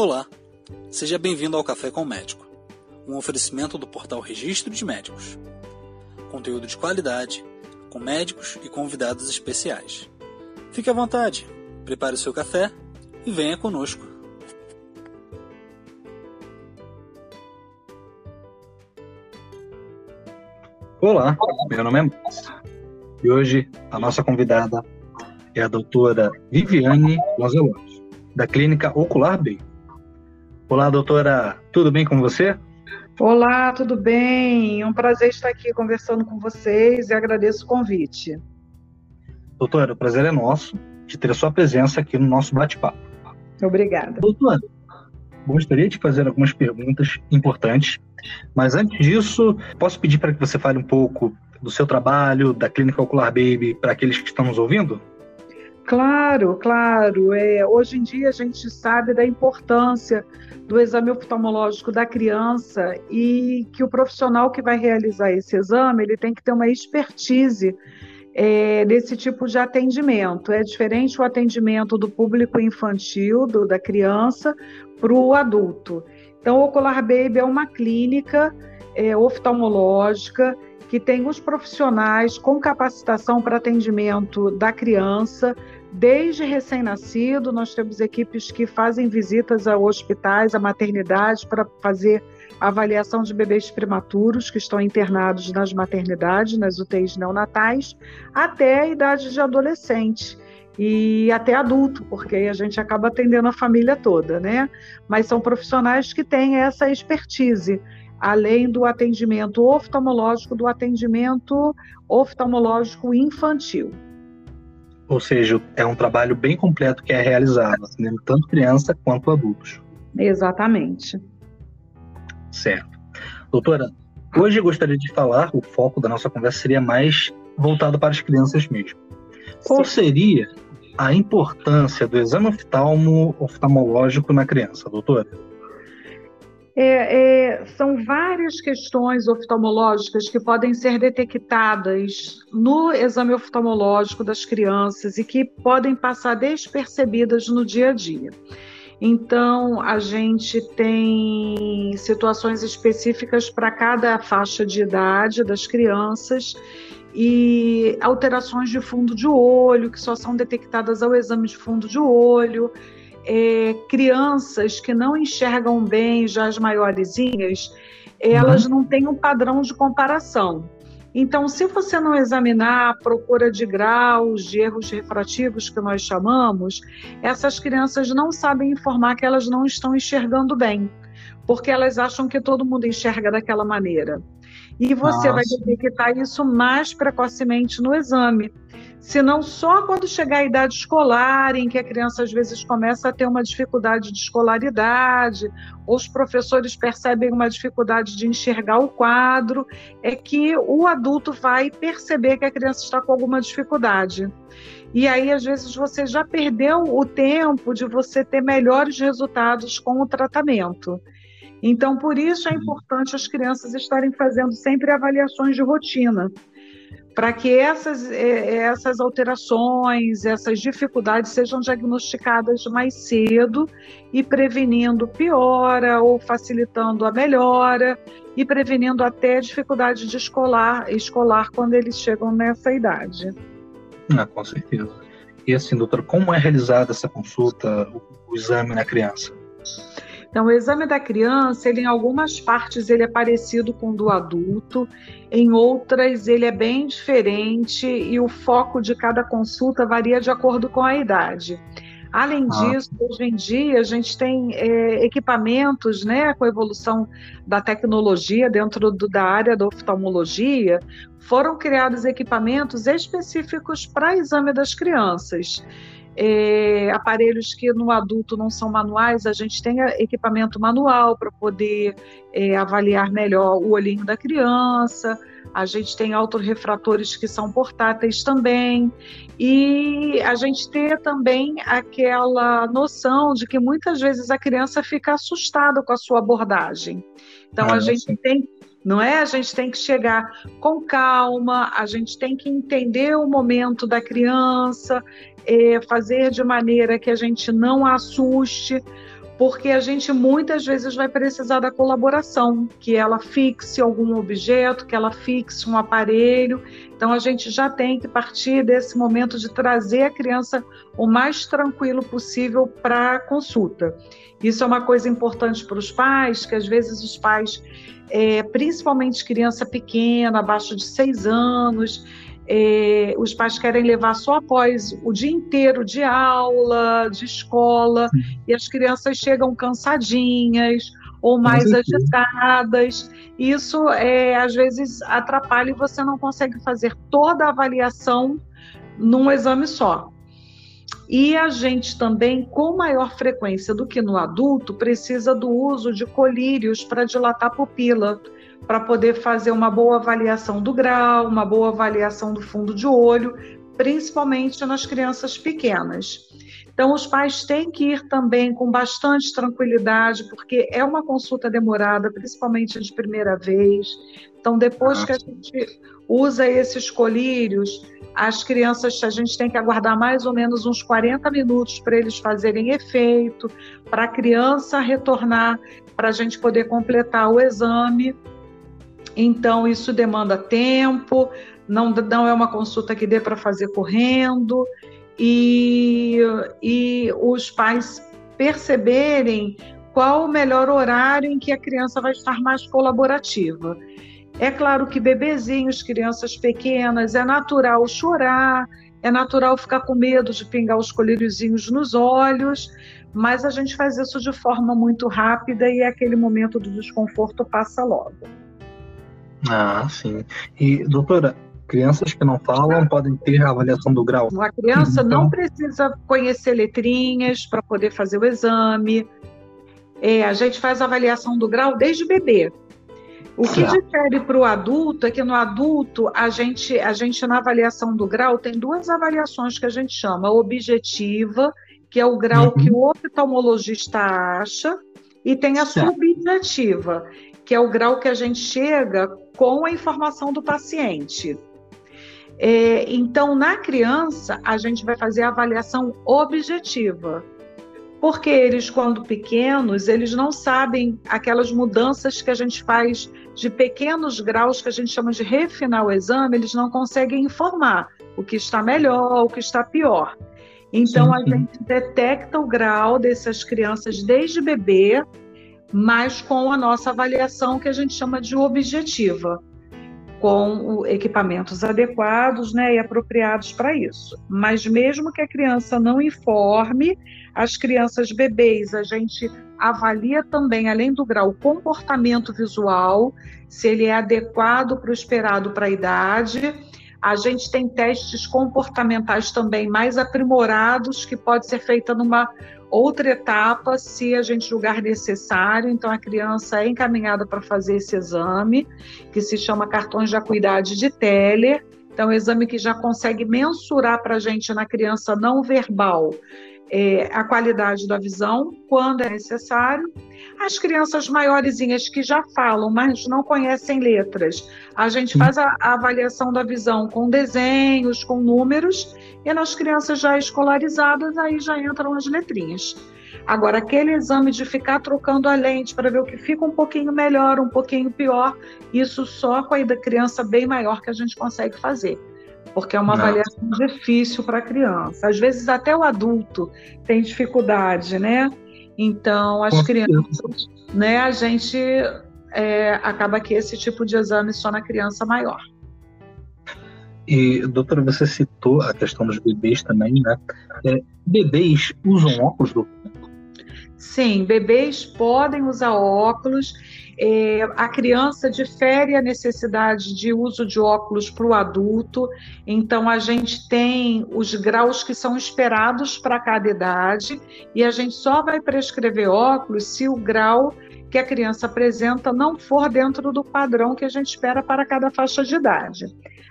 Olá, seja bem-vindo ao Café com o Médico, um oferecimento do portal Registro de Médicos. Conteúdo de qualidade, com médicos e convidados especiais. Fique à vontade, prepare o seu café e venha conosco. Olá, meu nome é Márcio e hoje a nossa convidada é a doutora Viviane Lanzelot, da Clínica Ocular Bay. Olá, doutora, tudo bem com você? Olá, tudo bem? Um prazer estar aqui conversando com vocês e agradeço o convite. Doutora, o prazer é nosso de ter a sua presença aqui no nosso bate-papo. Obrigada. Doutora, gostaria de fazer algumas perguntas importantes, mas antes disso, posso pedir para que você fale um pouco do seu trabalho, da Clínica Ocular Baby, para aqueles que estão nos ouvindo? Claro, claro. É, hoje em dia a gente sabe da importância do exame oftalmológico da criança e que o profissional que vai realizar esse exame ele tem que ter uma expertise é, desse tipo de atendimento. É diferente o atendimento do público infantil, do, da criança, para o adulto. Então, o Ocular Baby é uma clínica é, oftalmológica que tem os profissionais com capacitação para atendimento da criança, Desde recém-nascido, nós temos equipes que fazem visitas a hospitais, a maternidades, para fazer avaliação de bebês prematuros que estão internados nas maternidades, nas UTIs neonatais, até a idade de adolescente e até adulto, porque a gente acaba atendendo a família toda, né? Mas são profissionais que têm essa expertise, além do atendimento oftalmológico, do atendimento oftalmológico infantil. Ou seja, é um trabalho bem completo que é realizado, atendendo tanto criança quanto adultos. Exatamente. Certo. Doutora, hoje gostaria de falar, o foco da nossa conversa seria mais voltado para as crianças mesmo. Qual seria a importância do exame oftalmo oftalmológico na criança, doutora? É, é, são várias questões oftalmológicas que podem ser detectadas no exame oftalmológico das crianças e que podem passar despercebidas no dia a dia. Então, a gente tem situações específicas para cada faixa de idade das crianças e alterações de fundo de olho, que só são detectadas ao exame de fundo de olho, é, crianças que não enxergam bem, já as maiorzinhas, elas uhum. não têm um padrão de comparação. Então, se você não examinar a procura de graus, de erros refrativos que nós chamamos, essas crianças não sabem informar que elas não estão enxergando bem, porque elas acham que todo mundo enxerga daquela maneira. E você Nossa. vai detectar isso mais precocemente no exame. Se não só quando chegar a idade escolar, em que a criança às vezes começa a ter uma dificuldade de escolaridade, ou os professores percebem uma dificuldade de enxergar o quadro, é que o adulto vai perceber que a criança está com alguma dificuldade. E aí, às vezes, você já perdeu o tempo de você ter melhores resultados com o tratamento. Então, por isso é importante as crianças estarem fazendo sempre avaliações de rotina, para que essas, é, essas alterações, essas dificuldades sejam diagnosticadas mais cedo e prevenindo piora ou facilitando a melhora e prevenindo até dificuldade de escolar, escolar quando eles chegam nessa idade. Ah, com certeza. E assim, doutor, como é realizada essa consulta, o, o exame na criança? Então, o exame da criança, ele em algumas partes ele é parecido com o do adulto, em outras ele é bem diferente e o foco de cada consulta varia de acordo com a idade. Além ah. disso, hoje em dia a gente tem é, equipamentos, né, com a evolução da tecnologia dentro do, da área da oftalmologia, foram criados equipamentos específicos para exame das crianças é, aparelhos que no adulto não são manuais, a gente tem equipamento manual para poder é, avaliar melhor o olhinho da criança, a gente tem autorrefratores que são portáteis também, e a gente ter também aquela noção de que muitas vezes a criança fica assustada com a sua abordagem. Então ah, a gente tem não é? A gente tem que chegar com calma, a gente tem que entender o momento da criança, é, fazer de maneira que a gente não assuste, porque a gente muitas vezes vai precisar da colaboração, que ela fixe algum objeto, que ela fixe um aparelho. Então a gente já tem que partir desse momento de trazer a criança o mais tranquilo possível para a consulta. Isso é uma coisa importante para os pais, que às vezes os pais, é, principalmente criança pequena, abaixo de seis anos, é, os pais querem levar só após o dia inteiro de aula, de escola, e as crianças chegam cansadinhas ou mais agitadas. Isso é, às vezes atrapalha e você não consegue fazer toda a avaliação num exame só. E a gente também, com maior frequência do que no adulto, precisa do uso de colírios para dilatar a pupila para poder fazer uma boa avaliação do grau, uma boa avaliação do fundo de olho, principalmente nas crianças pequenas. Então, os pais têm que ir também com bastante tranquilidade, porque é uma consulta demorada, principalmente de primeira vez. Então, depois que a gente usa esses colírios, as crianças, a gente tem que aguardar mais ou menos uns 40 minutos para eles fazerem efeito, para a criança retornar, para a gente poder completar o exame então, isso demanda tempo, não, não é uma consulta que dê para fazer correndo, e, e os pais perceberem qual o melhor horário em que a criança vai estar mais colaborativa. É claro que bebezinhos, crianças pequenas, é natural chorar, é natural ficar com medo de pingar os colíriozinhos nos olhos, mas a gente faz isso de forma muito rápida e aquele momento do desconforto passa logo. Ah, sim. E, doutora, crianças que não falam podem ter a avaliação do grau? A criança então... não precisa conhecer letrinhas para poder fazer o exame. É, a gente faz a avaliação do grau desde bebê. O que difere para o adulto é que no adulto a gente, a gente na avaliação do grau tem duas avaliações que a gente chama objetiva, que é o grau uhum. que o oftalmologista acha, e tem a certo. subjetiva, que é o grau que a gente chega com a informação do paciente. É, então, na criança, a gente vai fazer a avaliação objetiva, porque eles, quando pequenos, eles não sabem aquelas mudanças que a gente faz de pequenos graus que a gente chama de refinar o exame, eles não conseguem informar o que está melhor, o que está pior. Então, sim, sim. a gente detecta o grau dessas crianças desde bebê mas com a nossa avaliação que a gente chama de objetiva, com equipamentos adequados né, e apropriados para isso. Mas mesmo que a criança não informe, as crianças bebês, a gente avalia também, além do grau, o comportamento visual, se ele é adequado para o esperado para a idade. A gente tem testes comportamentais também mais aprimorados, que pode ser feita numa outra etapa, se a gente julgar necessário. Então, a criança é encaminhada para fazer esse exame, que se chama cartões de acuidade de Teller. Então, é um exame que já consegue mensurar para a gente na criança não verbal é, a qualidade da visão quando é necessário. As crianças maiorzinhas que já falam, mas não conhecem letras, a gente faz a, a avaliação da visão com desenhos, com números, e nas crianças já escolarizadas, aí já entram as letrinhas. Agora, aquele exame de ficar trocando a lente para ver o que fica um pouquinho melhor, um pouquinho pior, isso só com a criança bem maior que a gente consegue fazer porque é uma Não. avaliação difícil para a criança. Às vezes até o adulto tem dificuldade, né? Então, as Com crianças, certeza. né, a gente é, acaba que esse tipo de exame só na criança maior. E, doutora, você citou a questão dos bebês também, né? É, bebês usam óculos, doutora? Sim, bebês podem usar óculos é, a criança difere a necessidade de uso de óculos para o adulto, então a gente tem os graus que são esperados para cada idade e a gente só vai prescrever óculos se o grau que a criança apresenta não for dentro do padrão que a gente espera para cada faixa de idade.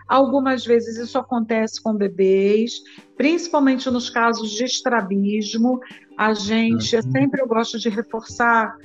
Algumas vezes isso acontece com bebês, principalmente nos casos de estrabismo. A gente, uhum. sempre eu gosto de reforçar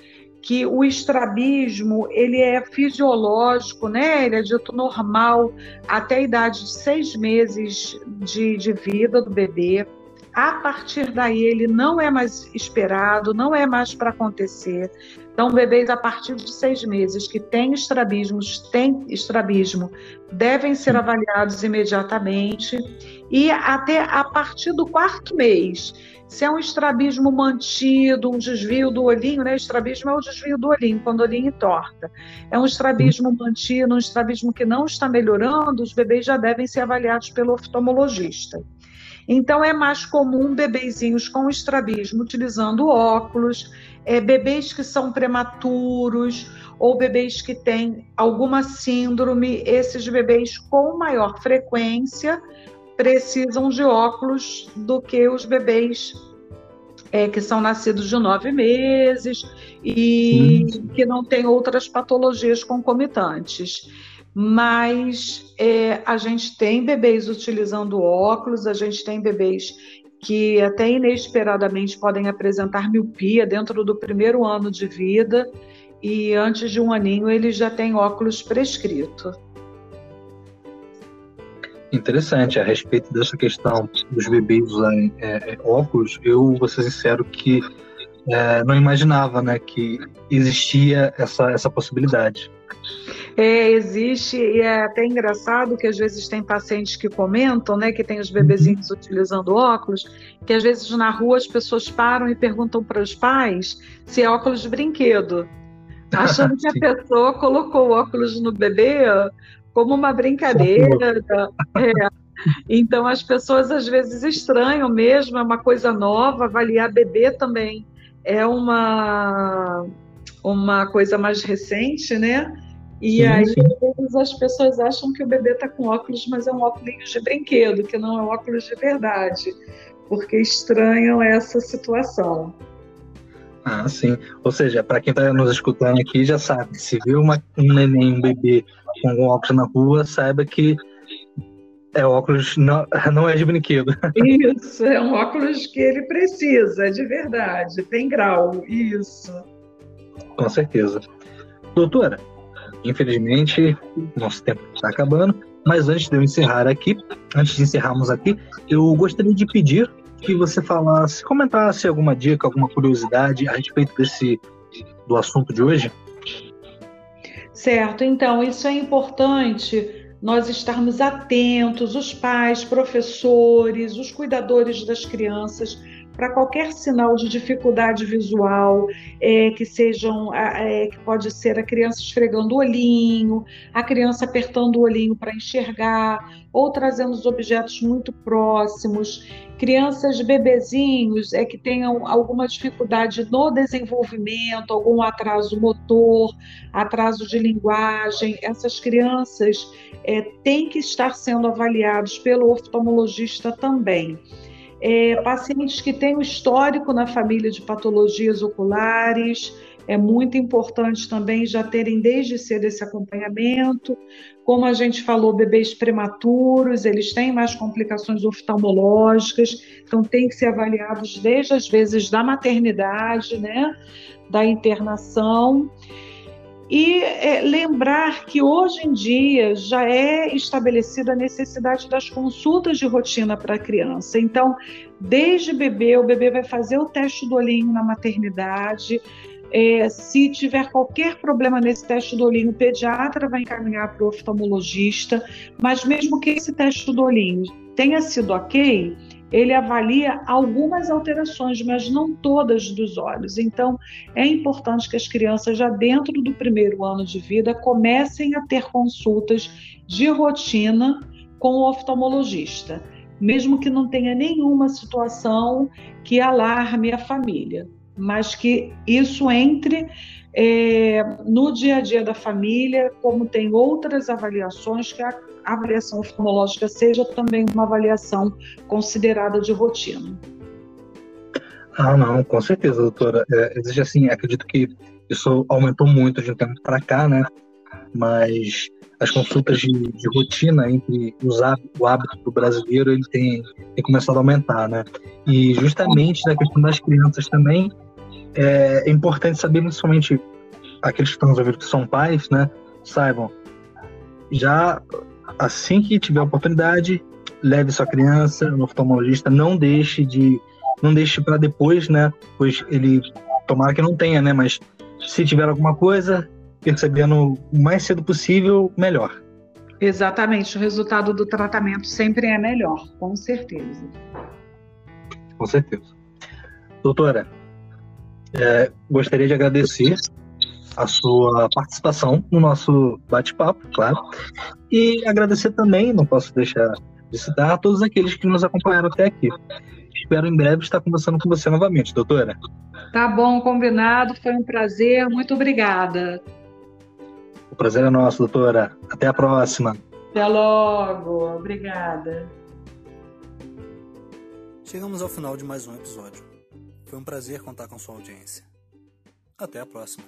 que o estrabismo ele é fisiológico, né? Ele é dito normal até a idade de seis meses de, de vida do bebê. A partir daí, ele não é mais esperado, não é mais para acontecer. Então, bebês a partir de seis meses que têm estrabismos, têm estrabismo, devem ser avaliados imediatamente. E até a partir do quarto mês, se é um estrabismo mantido, um desvio do olhinho, né? Estrabismo é o desvio do olhinho, quando o olhinho torta. É um estrabismo mantido, um estrabismo que não está melhorando, os bebês já devem ser avaliados pelo oftalmologista. Então, é mais comum bebezinhos com estrabismo utilizando óculos, é, bebês que são prematuros ou bebês que têm alguma síndrome, esses bebês com maior frequência precisam de óculos do que os bebês é, que são nascidos de nove meses e Sim. que não têm outras patologias concomitantes. Mas é, a gente tem bebês utilizando óculos, a gente tem bebês que até inesperadamente podem apresentar miopia dentro do primeiro ano de vida e antes de um aninho eles já têm óculos prescrito. Interessante, a respeito dessa questão dos bebês usarem é, é, óculos, eu vou ser sincero que é, não imaginava né, que existia essa, essa possibilidade. É, existe, e é até engraçado que às vezes tem pacientes que comentam, né, que tem os bebezinhos uhum. utilizando óculos, que às vezes na rua as pessoas param e perguntam para os pais se é óculos de brinquedo, achando que a pessoa colocou o óculos no bebê como uma brincadeira. É. Então as pessoas às vezes estranham mesmo, é uma coisa nova, avaliar bebê também é uma, uma coisa mais recente, né? E sim, aí sim. as pessoas acham que o bebê está com óculos, mas é um óculos de brinquedo, que não é um óculos de verdade, porque estranham essa situação. Ah, sim. Ou seja, para quem está nos escutando aqui já sabe, se viu uma, um neném, um bebê com um óculos na rua, saiba que é óculos, não, não é de brinquedo. Isso, é um óculos que ele precisa, de verdade, tem grau, isso. Com certeza. Doutora, infelizmente, nosso tempo está acabando, mas antes de eu encerrar aqui, antes de encerrarmos aqui, eu gostaria de pedir que você falasse, comentasse alguma dica, alguma curiosidade a respeito desse do assunto de hoje. Certo, então isso é importante nós estarmos atentos, os pais, professores, os cuidadores das crianças, para qualquer sinal de dificuldade visual, é, que sejam, é, que pode ser a criança esfregando o olhinho, a criança apertando o olhinho para enxergar, ou trazendo os objetos muito próximos, crianças bebezinhos é que tenham alguma dificuldade no desenvolvimento, algum atraso motor, atraso de linguagem, essas crianças é, têm que estar sendo avaliados pelo oftalmologista também é, pacientes que têm um histórico na família de patologias oculares, é muito importante também já terem desde cedo esse acompanhamento. Como a gente falou, bebês prematuros, eles têm mais complicações oftalmológicas, então têm que ser avaliados desde as vezes da maternidade, né, da internação. E é, lembrar que hoje em dia já é estabelecida a necessidade das consultas de rotina para a criança. Então, desde bebê, o bebê vai fazer o teste do olhinho na maternidade. É, se tiver qualquer problema nesse teste do olhinho, o pediatra vai encaminhar para o oftalmologista. Mas mesmo que esse teste do olhinho tenha sido ok, ele avalia algumas alterações, mas não todas dos olhos. Então, é importante que as crianças, já dentro do primeiro ano de vida, comecem a ter consultas de rotina com o oftalmologista, mesmo que não tenha nenhuma situação que alarme a família, mas que isso entre é, no dia a dia da família, como tem outras avaliações, que a avaliação oftalmológica seja também uma avaliação considerada de rotina. Ah, não, com certeza, doutora. É, existe assim, acredito que isso aumentou muito de um tempo para cá, né? Mas as consultas de, de rotina entre os hábitos, o hábito do brasileiro ele tem, tem começado a aumentar, né? E justamente na questão das crianças também, é importante saber, principalmente aqueles que estão nos ouvindo que são pais, né, saibam, já assim que tiver oportunidade, leve sua criança no oftalmologista, não deixe de não deixe para depois, né? Pois ele tomara que não tenha, né? Mas se tiver alguma coisa, percebendo o mais cedo possível, melhor. Exatamente, o resultado do tratamento sempre é melhor, com certeza. Com certeza. Doutora, é, gostaria de agradecer a sua participação no nosso bate-papo, claro, e agradecer também, não posso deixar de citar, a todos aqueles que nos acompanharam até aqui. Espero em breve estar conversando com você novamente, doutora. Tá bom, combinado, foi um prazer, muito obrigada. O prazer é nosso, doutora. Até a próxima. Até logo. Obrigada. Chegamos ao final de mais um episódio. Foi um prazer contar com sua audiência. Até a próxima.